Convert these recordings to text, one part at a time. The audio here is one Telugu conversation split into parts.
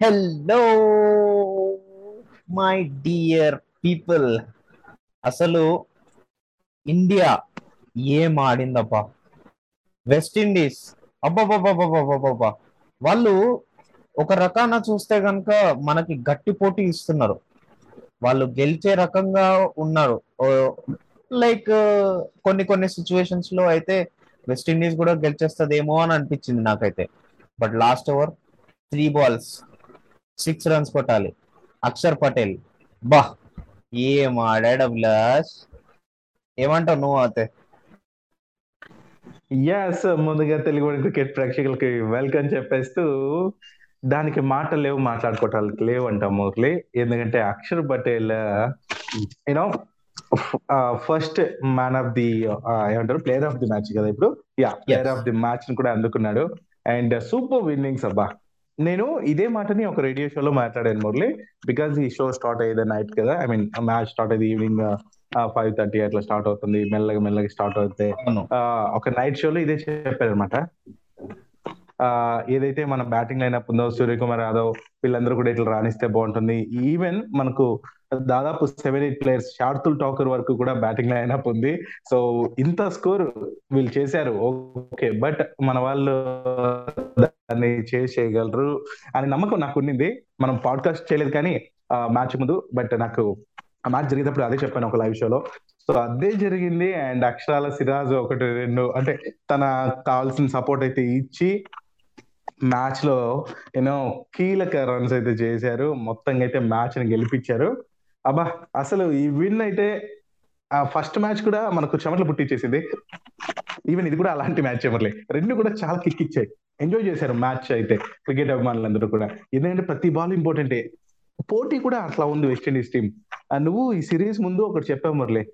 హలో మై డియర్ పీపుల్ అసలు ఇండియా ఏం ఆడిందబ్బా? వెస్ట్ ఇండీస్ అబ్బాబాబాబాబాబాబా వాళ్ళు ఒక రకాన చూస్తే కనుక మనకి గట్టి పోటీ ఇస్తున్నారు వాళ్ళు గెలిచే రకంగా ఉన్నారు లైక్ కొన్ని కొన్ని సిచ్యువేషన్స్లో అయితే వెస్టిండీస్ కూడా గెలిచేస్తుందేమో అని అనిపించింది నాకైతే but last over three balls six runs కొట్టాలి. అక్షర్ పటేల్. బా! ఏం ఆడాడు అభిలాష్? ఏమంటావు నువ్వు అయితే? ఎస్ ముందుగా తెలుగు క్రికెట్ ప్రేక్షకులకి వెల్కమ్ చెప్పేస్తూ దానికి మాటలు లేవు మాట్లాడుకోవటానికి లేవు అంటాం మురళి ఎందుకంటే Axar Patel you know first man of the ఏమంటారు? ప్లేయర్ ఆఫ్ ది మ్యాచ్ కదా ఇప్పుడు? యా ప్లేయర్ ఆఫ్ ది మ్యాచ్ని కూడా అందుకున్నాడు. అండ్ సూపర్ విన్నింగ్స్ అబ్బా! నేను ఇదే మాటని ఒక రేడియో షోలో మాట్లాడాను మురళి బికాస్ ఈ షో స్టార్ట్ అయ్యేది నైట్ కదా. ఐ మీన్ మ్యాచ్ స్టార్ట్ అయ్యేది ఈవినింగ్ ఫైవ్ థర్టీ అట్లా స్టార్ట్ అవుతుంది. మెల్లగా మెల్లగా స్టార్ట్ అవుతాయి ఒక నైట్ షోలో ఇదే చెప్పారు అనమాట ఏదైతే మన బ్యాటింగ్ లైనప్ ఉందో సూర్యకుమార్ యాదవ్ వీళ్ళందరూ కూడా ఇట్లా రాణిస్తే బాగుంటుంది. ఈవెన్ మనకు దాదాపు seven eight players Shardul Thakur వరకు కూడా బ్యాటింగ్ లైనప్ ఉంది. సో ఇంత స్కోర్ వీళ్ళు చేశారు. ఓకే. బట్ మన వాళ్ళు దాన్ని చేయగలరు అని నమ్మకం నాకు ఉన్నింది. మనం పాడ్కాస్ట్ చేయలేదు కానీ మ్యాచ్ ముందు బట్ నాకు ఆ మ్యాచ్ జరిగేటప్పుడు అదే చెప్పాను ఒక లైవ్ షోలో సో అదే జరిగింది అండ్ అక్షరాల సిరాజ్ ఒకటి రెండు అంటే తన కావాల్సిన సపోర్ట్ అయితే ఇచ్చి మ్యాచ్లో యూనో కీలక రన్స్ అయితే చేశారు. మొత్తంగా అయితే మ్యాచ్ని గెలిపించారు. అబ్బా అసలు ఈ విన్ అయితే ఆ ఫస్ట్ మ్యాచ్ కూడా మనకు చెమటలు పుట్టించేసింది ఈవెన్ ఇది కూడా అలాంటి మ్యాచ్ చెమర్లే రెండు కూడా చాలా కిక్ ఇచ్చాయి. ఎంజాయ్ చేశారు మ్యాచ్ అయితే క్రికెట్ అభిమానులందరూ కూడా. ఎందుకంటే ప్రతి బాల్ ఇంపార్టెంటే పోటీ కూడా అట్లా ఉంది వెస్టిండీస్ టీం నువ్వు ఈ సిరీస్ ముందు ఒకటి చెప్పావు మురళి.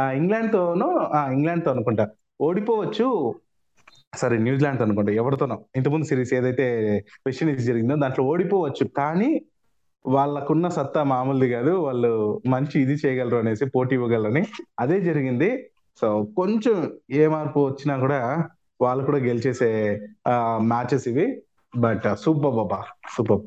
ఇంగ్లాండ్ తోనో ఇంగ్లాండ్తో అనుకుంటా. ఓడిపోవచ్చు. సరే న్యూజిలాండ్ అనుకుంటా ఎవరితోనో. ఇంతకుముందు సిరీస్ ఏదైతే వెస్టిండీస్ జరిగిందో దాంట్లో ఓడిపోవచ్చు. కానీ వాళ్ళకున్న సత్తా మామూలుది కాదు. వాళ్ళు మంచి ఇది చేయగలరు అనేసి పోటీ ఇవ్వగలరని. అదే జరిగింది. సో కొంచెం ఏ మార్పు వచ్చినా కూడా వాళ్ళు కూడా గెలిచేసే మ్యాచెస్ ఇవి. బట్ సూపర్ బాబా సూపర్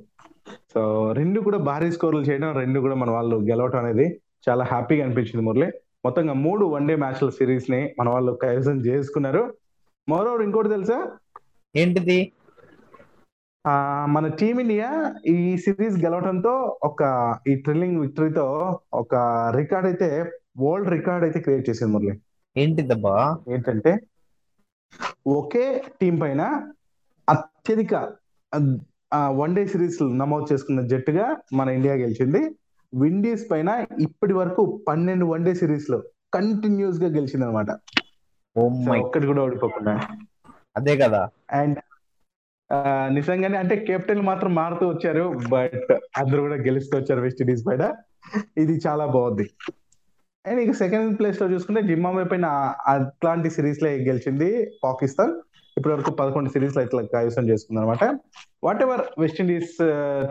సో రెండు కూడా భారీ స్కోర్లు చేయడం రెండు కూడా మన వాళ్ళు గెలవటం అనేది చాలా హ్యాపీగా అనిపించింది మురళి. మొత్తంగా మూడు వన్డే మ్యాచ్ల సిరీస్ని మన వాళ్ళు కైవసం చేసుకున్నారు. మరోడు ఇంకోటి తెలుసా? ఏంటిది? మన టీమిండియా ఈ సిరీస్ గెలవడంతో ఒక ఈ థ్రిల్లింగ్ విక్టరీతో ఒక రికార్డ్ అయితే వరల్డ్ రికార్డ్ అయితే క్రియేట్ చేసింది మురళి. ఏంటిదబ్బా? ఏంటంటే ఒకే టీం పైన అత్యధిక వన్ డే సిరీస్ నమోదు చేసుకున్న జట్టుగా మన ఇండియా గెలిచింది. విండీస్ పైన ఇప్పటి వరకు పన్నెండు వన్ డే సిరీస్లో కంటిన్యూస్గా గెలిచింది అనమాట ఒక్కటి కూడా ఓడిపోకుండా. అదే కదా. అండ్ నిజంగానే అంటే కెప్టెన్ మాత్రం మారుతూ వచ్చారు బట్ అందరూ కూడా గెలుస్తూ వచ్చారు వెస్ట్ ఇండీస్ పైన. ఇది చాలా బాగుంది. అండ్ ఇక సెకండ్ ప్లేస్లో చూసుకుంటే జిమ్మాబే పైన అట్లాంటి సిరీస్లో గెలిచింది పాకిస్తాన్. ఇప్పటి వరకు పదకొండు సిరీస్లో ఇట్లా కైవసం చేసుకుంది అనమాట వాట్ ఎవర్ వెస్టిండీస్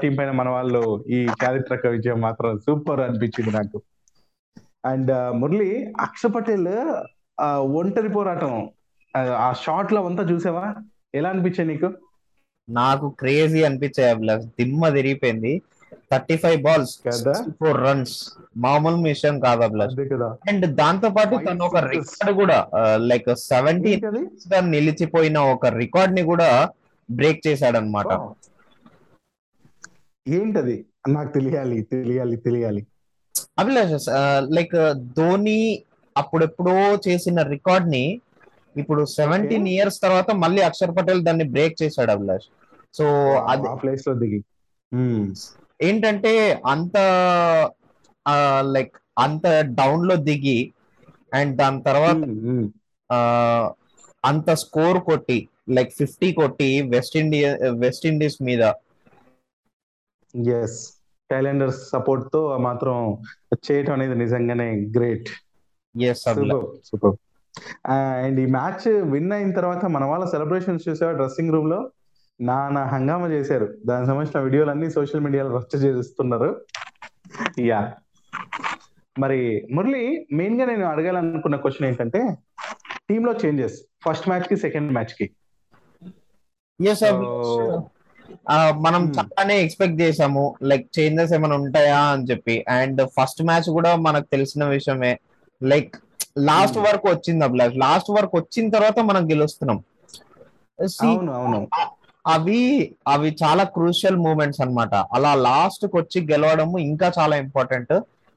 టీం పైన మన వాళ్ళు ఈ చారిత్రక విజయం మాత్రం సూపర్ అనిపించింది నాకు. అండ్ మురళి అక్ష పటేల్ ఒంటరి పోరాటం ఆ షాట్లో అంతా చూసావా? ఎలా అనిపించాయి నీకు? నాకు క్రేజీ అనిపించాయి దిమ్మ తిరిగిపోయింది. Thirty five balls four runs మామూలు విషయం కాదు అభిలాష్. అండ్ దాంతో పాటు తను ఒక రికార్డ్ కూడా లైక్ సెవెంటీ నిలిచిపోయిన ఒక రికార్డ్ని కూడా బ్రేక్ చేశాడు అనమాట ఏంటది? నాకు తెలియాలి తెలియాలి తెలియాలి. అభిలాష్ లైక్ ధోని అప్పుడెప్పుడో చేసిన రికార్డ్ని ఇప్పుడు సెవెంటీన్ ఇయర్స్ తర్వాత మళ్ళీ అక్షర్ పటేల్ దాన్ని బ్రేక్ చేశాడు అభిలాష్. సో అది ప్లేస్లో దిగి. ఏంటంటే అంత లైక్ అంత డౌన్లో దిగి అండ్ దాని తర్వాత అంత స్కోర్ కొట్టి లైక్ ఫిఫ్టీ కొట్టి వెస్ట్ ఇండియా వెస్ట్ ఇండీస్ మీద. ఎస్ క్యాలెండర్ సపోర్ట్తో మాత్రం చేయటం అనేది నిజంగానే గ్రేట్ సూపర్ అండ్ ఈ మ్యాచ్ విన్ అయిన తర్వాత మన వాళ్ళ సెలబ్రేషన్స్ చూసావా? డ్రెస్సింగ్ రూమ్లో? నానా హంగామా చేశారు. దానికి సంబంధించిన వీడియోలు అన్ని సోషల్ మీడియాలో రచ్చ చేస్తున్నారు. యా. మరి మురళి మెయిన్గా నేను అడగాలనుకున్న క్వశ్చన్ ఏంటంటే టీమ్లో చేంజెస్. ఫస్ట్ మ్యాచ్కి సెకండ్ మ్యాచ్కి మనం Hmm. చాలానే ఎక్స్పెక్ట్ చేసాము లైక్ చేంజెస్ ఏమైనా ఉంటాయా అని చెప్పి. అండ్ ఫస్ట్ మ్యాచ్ కూడా మనకు తెలిసిన విషయమే. Like last Hmm. వరకు వచ్చింది అభిలాష్. లాస్ట్ వరకు వచ్చిన తర్వాత మనం గెలుస్తున్నాం. See, అవును అవును. అవి అవి చాలా క్రూషియల్ మూమెంట్స్ అన్నమాట. అలా లాస్ట్కి వచ్చి గెలవడం ఇంకా చాలా ఇంపార్టెంట్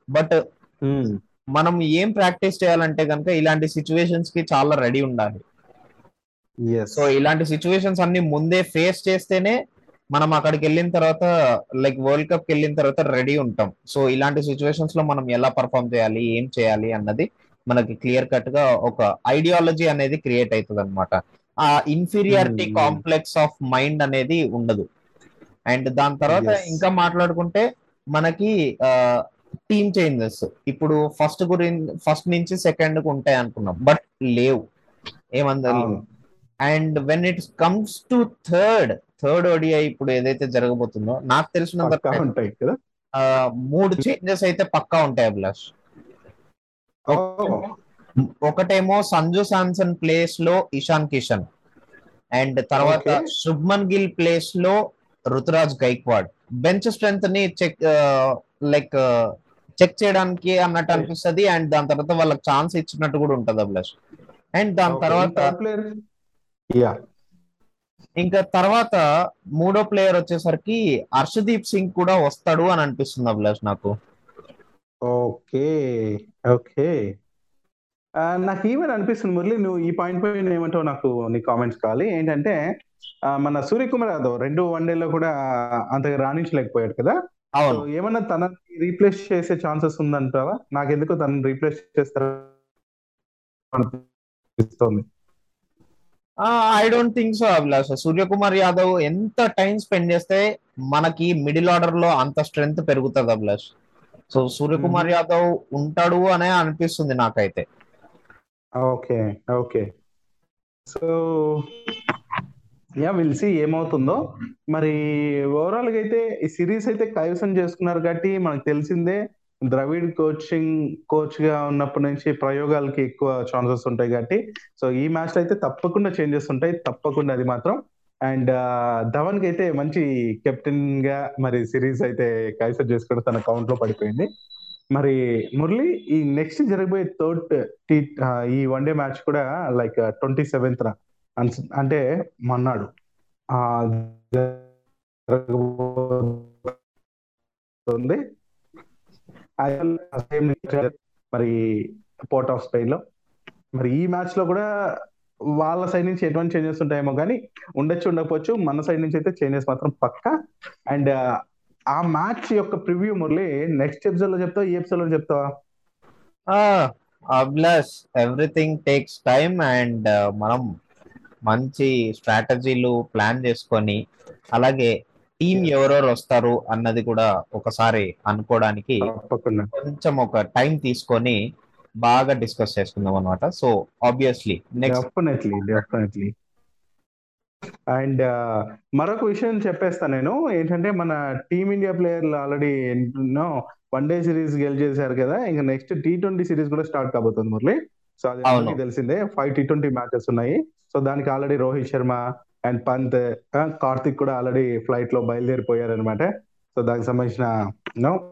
బట్ ఉమ్, మనం ఏం ప్రాక్టీస్ చేయాలంటే కనుక ఇలాంటి సిచ్యువేషన్స్కి చాలా రెడీ ఉండాలి. సో ఇలాంటి సిచ్యువేషన్స్ అన్ని ముందే ఫేస్ చేస్తేనే మనం అక్కడికి వెళ్ళిన తర్వాత లైక్ వరల్డ్ కప్కి వెళ్ళిన తర్వాత రెడీ ఉంటాం. సో ఇలాంటి సిచ్యువేషన్స్లో మనం ఎలా పర్ఫామ్ చేయాలి ఏం చేయాలి అన్నది మనకి క్లియర్ కట్గా ఒక ఐడియాలజీ అనేది క్రియేట్ అవుతుంది అనమాట ఆ ఇన్ఫీరియారిటీ. కాంప్లెక్స్ ఆఫ్ మైండ్ అనేది ఉండదు. అండ్ దాని తర్వాత. ఇంకా మాట్లాడుకుంటే మనకి టీమ్ చేంజెస్ ఇప్పుడు ఫస్ట్ గురించి ఫస్ట్ నుంచి సెకండ్కు ఉంటాయి అనుకున్నాం. బట్ లేవు. ఏమందరి? And when it comes to third third ODI ఇప్పుడు ఏదైతే జరగబోతుందో నాకు తెలిసినంత ఉంటాయి కదా? మూడు చేంజెస్ అయితే పక్కా ఉంటాయి అభిలాష్. ఒకటేమో సంజు శాంసన్ ప్లేస్లో ఇషాన్ కిషన్. అండ్ తర్వాత. శుభ్మన్ గిల్ ప్లేస్లో రుతురాజ్ గైక్వాడ్. బెంచ్ స్ట్రెంత్ని చెక్ లైక్ చెక్ చేయడానికి అన్నట్టు అనిపిస్తది. అండ్ దాని తర్వాత వాళ్ళకి ఛాన్స్ ఇచ్చినట్టు కూడా ఉంటది అభిలాష్ అండ్ దాని. తర్వాత ఇంకా player? యా ఇంకా తర్వాత మూడో ప్లేయర్ వచ్చేసరికి హర్షదీప్ సింగ్ కూడా వస్తాడు అని అనిపిస్తుంది అభిలాష్ నాకు. ఓకే. ఓకే. నాకు ఈవెన్ అనిపిస్తుంది మురళి నువ్వు ఈ పాయింట్ పైన ఏమంటావు నాకు నీ కామెంట్స్ కావాలి. ఏంటంటే మన సూర్యకుమార్ యాదవ్ రెండు వన్డేలో కూడా అంతగా రాణించలేకపోయాడు కదా. అవును. ఏమన్నా తనని రీప్లేస్ చేసే ఛాన్సెస్ ఉందంటావా? నాకెందుకో తనని రీప్లేస్ చేస్తారు అనిపిస్తోంది. I don't think so Abhilash. Suryakumar Yadav ఎంత టైం స్పెండ్ చేస్తే మనకి మిడిల్ ఆర్డర్లో అంత స్ట్రెంగ్త్ పెరుగుతుంది అభిలాష్. సో సూర్యకుమార్ యాదవ్ ఉంటాడు అనే అనిపిస్తుంది నాకైతే. Okay okay. So yeah will see ఏమవుతుందో. మరి ఓవరాల్గా అయితే ఈ సిరీస్ అయితే కైవసం చేసుకున్నారు కాబట్టి మనకు తెలిసిందే ద్రవిడ్ కోచింగ్ కోచ్గా ఉన్నప్పటి నుంచి ప్రయోగాలకి ఎక్కువ ఛాన్సెస్ ఉంటాయి కాబట్టి. సో ఈ మ్యాచ్ అయితే తప్పకుండా చేంజెస్ ఉంటాయి తప్పకుండా అది మాత్రం. అండ్ ధవన్కి అయితే మంచి కెప్టెన్గా మరి సిరీస్ అయితే కైసర్ చేసుకోవడం తన కౌంట్లో పడిపోయింది. మరి మురళి ఈ నెక్స్ట్ జరగబోయే థర్డ్ టీ ఈ వన్ డే మ్యాచ్ కూడా లైక్ ట్వంటీ సెవెంత్ అంటే మన్నాడు. మరి పోర్ట్ ఆఫ్ స్పెయిన్లో మరి ఈ మ్యాచ్లో కూడా వాళ్ళ సైడ్ నుంచి ఎటువంటి చేంజెస్ ఉంటాయేమో కానీ ఉండొచ్చు ఉండకపోవచ్చు. మన సైడ్ నుంచి అయితే చేంజెస్ మాత్రం పక్కా. అండ్ ఆ మ్యాచ్ యొక్క ప్రివ్యూ మురళి నెక్స్ట్ ఎపిసోడ్లో చెప్తావా? ఈ ఎపిసోడ్లో చెప్తావా Abhilash everything takes time and మనం మంచి స్ట్రాటజీలు ప్లాన్ చేసుకొని అలాగే టీం ఎవరెవరు వస్తారు అన్నది కూడా ఒకసారి అనుకోవడానికి కొంచెం ఒక టైం తీసుకొని బాగా డిస్కస్ చేసుకుందాం అనమాట సో ఆబ్వియస్లీ నెక్స్ట్ అండ్ మరొక విషయం చెప్పేస్తా నేను. ఏంటంటే మన టీమిండియా ప్లేయర్లు ఆల్రెడీ ఎన్నో వన్ డే సిరీస్ గెలిచేశారు కదా. ఇంకా నెక్స్ట్ టీ ట్వంటీ సిరీస్ కూడా స్టార్ట్ కాబోతుంది మురళి. సో అది. అందరికీ తెలిసిందే. ఫైవ్ టీ ట్వంటీ మ్యాచెస్ ఉన్నాయి. సో దానికి ఆల్రెడీ రోహిత్ శర్మ అండ్ పంత్ కార్తిక్ కూడా ఆల్రెడీ ఫ్లైట్లో బయలుదేరిపోయారు అనమాట సో దానికి సంబంధించిన నో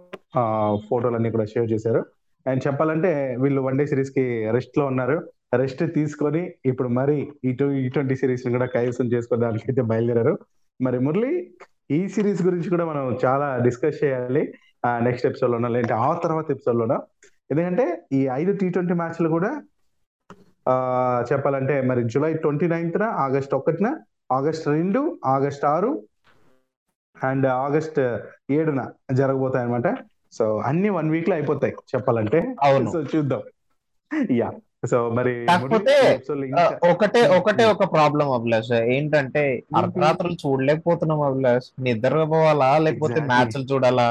ఫోటోలన్నీ కూడా షేర్ చేశారు. అండ్ చెప్పాలంటే వీళ్ళు వన్ డే సిరీస్కి రెస్ట్లో ఉన్నారు. రెస్ట్ తీసుకొని ఇప్పుడు మరి ఈ టూ ఈ ట్వంటీ సిరీస్ని కూడా కైవసం చేసుకోవడానికి అయితే బయలుదేరారు. మరి మురళి ఈ సిరీస్ గురించి కూడా మనం చాలా డిస్కస్ చేయాలి నెక్స్ట్ ఎపిసోడ్ లోనో లేదంటే ఆ తర్వాత ఎపిసోడ్ లోనో? ఎందుకంటే ఈ ఐదు టీ ట్వంటీ మ్యాచ్లు కూడా ఆ చెప్పాలంటే మరి జూలై ట్వంటీ నైన్త్ ఆగస్ట్ ఒకటిన ఆగస్ట్ రెండు ఆగస్ట్ ఆరు అండ్ ఆగస్ట్ ఏడున జరగబోతాయి అనమాట సో అన్ని వన్ వీక్లో అయిపోతాయి చెప్పాలంటే. అవును. సో చూద్దాం. యా. సో మరి కాకపోతే, ఒకటే ఒకటే ఒక ప్రాబ్లం అభిలాష్. ఏంటంటే అర్ధరాత్రులు చూడలేకపోతున్నాం అభిలాష్. నిద్ర పోవాలా లేకపోతే. మ్యాచ్లు చూడాలా?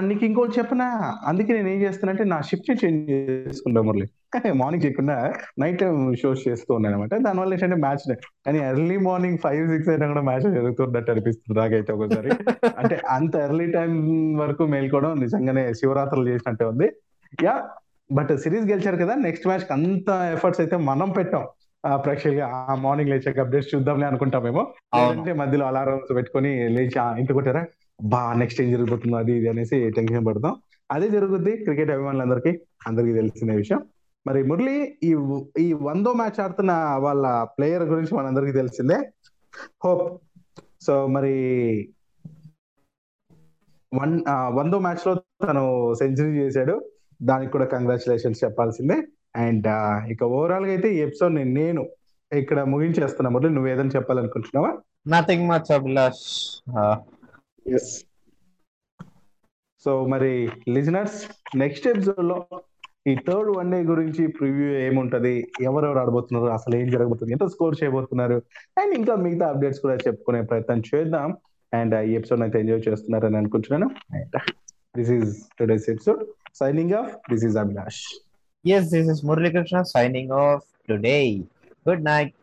నీకు ఇంకోటి చెప్పనా? అందుకే నేను ఏం చేస్తానంటే నా షిఫ్ట్ చేంజ్ చేసుకుంటా మురళి. మార్నింగ్ చేయకుండా నైట్ టైం షోస్ చేస్తూ ఉన్నాను అనమాట దానివల్ల ఏంటంటే మ్యాచ్ కానీ ఎర్లీ మార్నింగ్ ఫైవ్ సిక్స్ అయినా కూడా మ్యాచ్ జరుగుతున్నట్టు అనిపిస్తుంది నాకైతే ఒకసారి అంటే అంత ఎర్లీ టైం వరకు మేల్కోవడం నిజంగానే శివరాత్రులు చేసినట్టే ఉంది. యా బట్ సిరీస్ గెలిచారు కదా నెక్స్ట్ మ్యాచ్ అంత ఎఫర్ట్స్ అయితే మనం పెట్టాం. ప్రేక్షకులు ఆ మార్నింగ్ లేచాక అప్డేట్స్ చూద్దాంలే అనుకుంటామేమో. లేదంటే మధ్యలో అలారమ్స్ పెట్టుకొని లేచి ఇంటి కొట్టారా? బా నెక్స్ట్ ఏం జరుగుతుందో అది ఇది అనేసి టెన్షన్ పడతాం. అదే జరుగుద్ది క్రికెట్ అభిమానులందరికీ అందరికీ తెలిసిన విషయం. మరి మురళి ఈ ఈ వందో మ్యాచ్ ఆడుతున్న వాళ్ళ ప్లేయర్ గురించి మనందరికీ తెలిసిందే. హోప్ సో మరి వన్ వందో మ్యాచ్లో తను సెంచరీ చేశాడు. దానికి కూడా కంగ్రాచులేషన్స్ చెప్పాల్సిందే. అండ్ ఇక ఓవరాల్గా అయితే ఈ ఎపిసోడ్ నేను ఇక్కడ ముగించేస్తున్నా మురళి నువ్వు ఏదైనా చెప్పాలనుకుంటున్నావా? Nothing much Abhilash yes so మరి లిజనర్స్ నెక్స్ట్ ఎపిసోడ్లో ఈ థర్డ్ వన్ డే గురించి ప్రివ్యూ ఏముంటది ఎవరెవరు ఆడబోతున్నారు అసలు ఏం జరగబోతుంది ఎంత స్కోర్ చేయబోతున్నారు అండ్ ఇంకా మిగతా అప్డేట్స్ కూడా చెప్పుకునే ప్రయత్నం చేద్దాం. అండ్ ఈ ఎపిసోడ్ అయితే ఎంజాయ్ చేస్తున్నారని అనుకుంటున్నాను. This is today's episode Signing off, this is Abhinash. Yes, this is Murli Krishna signing off today. Good night.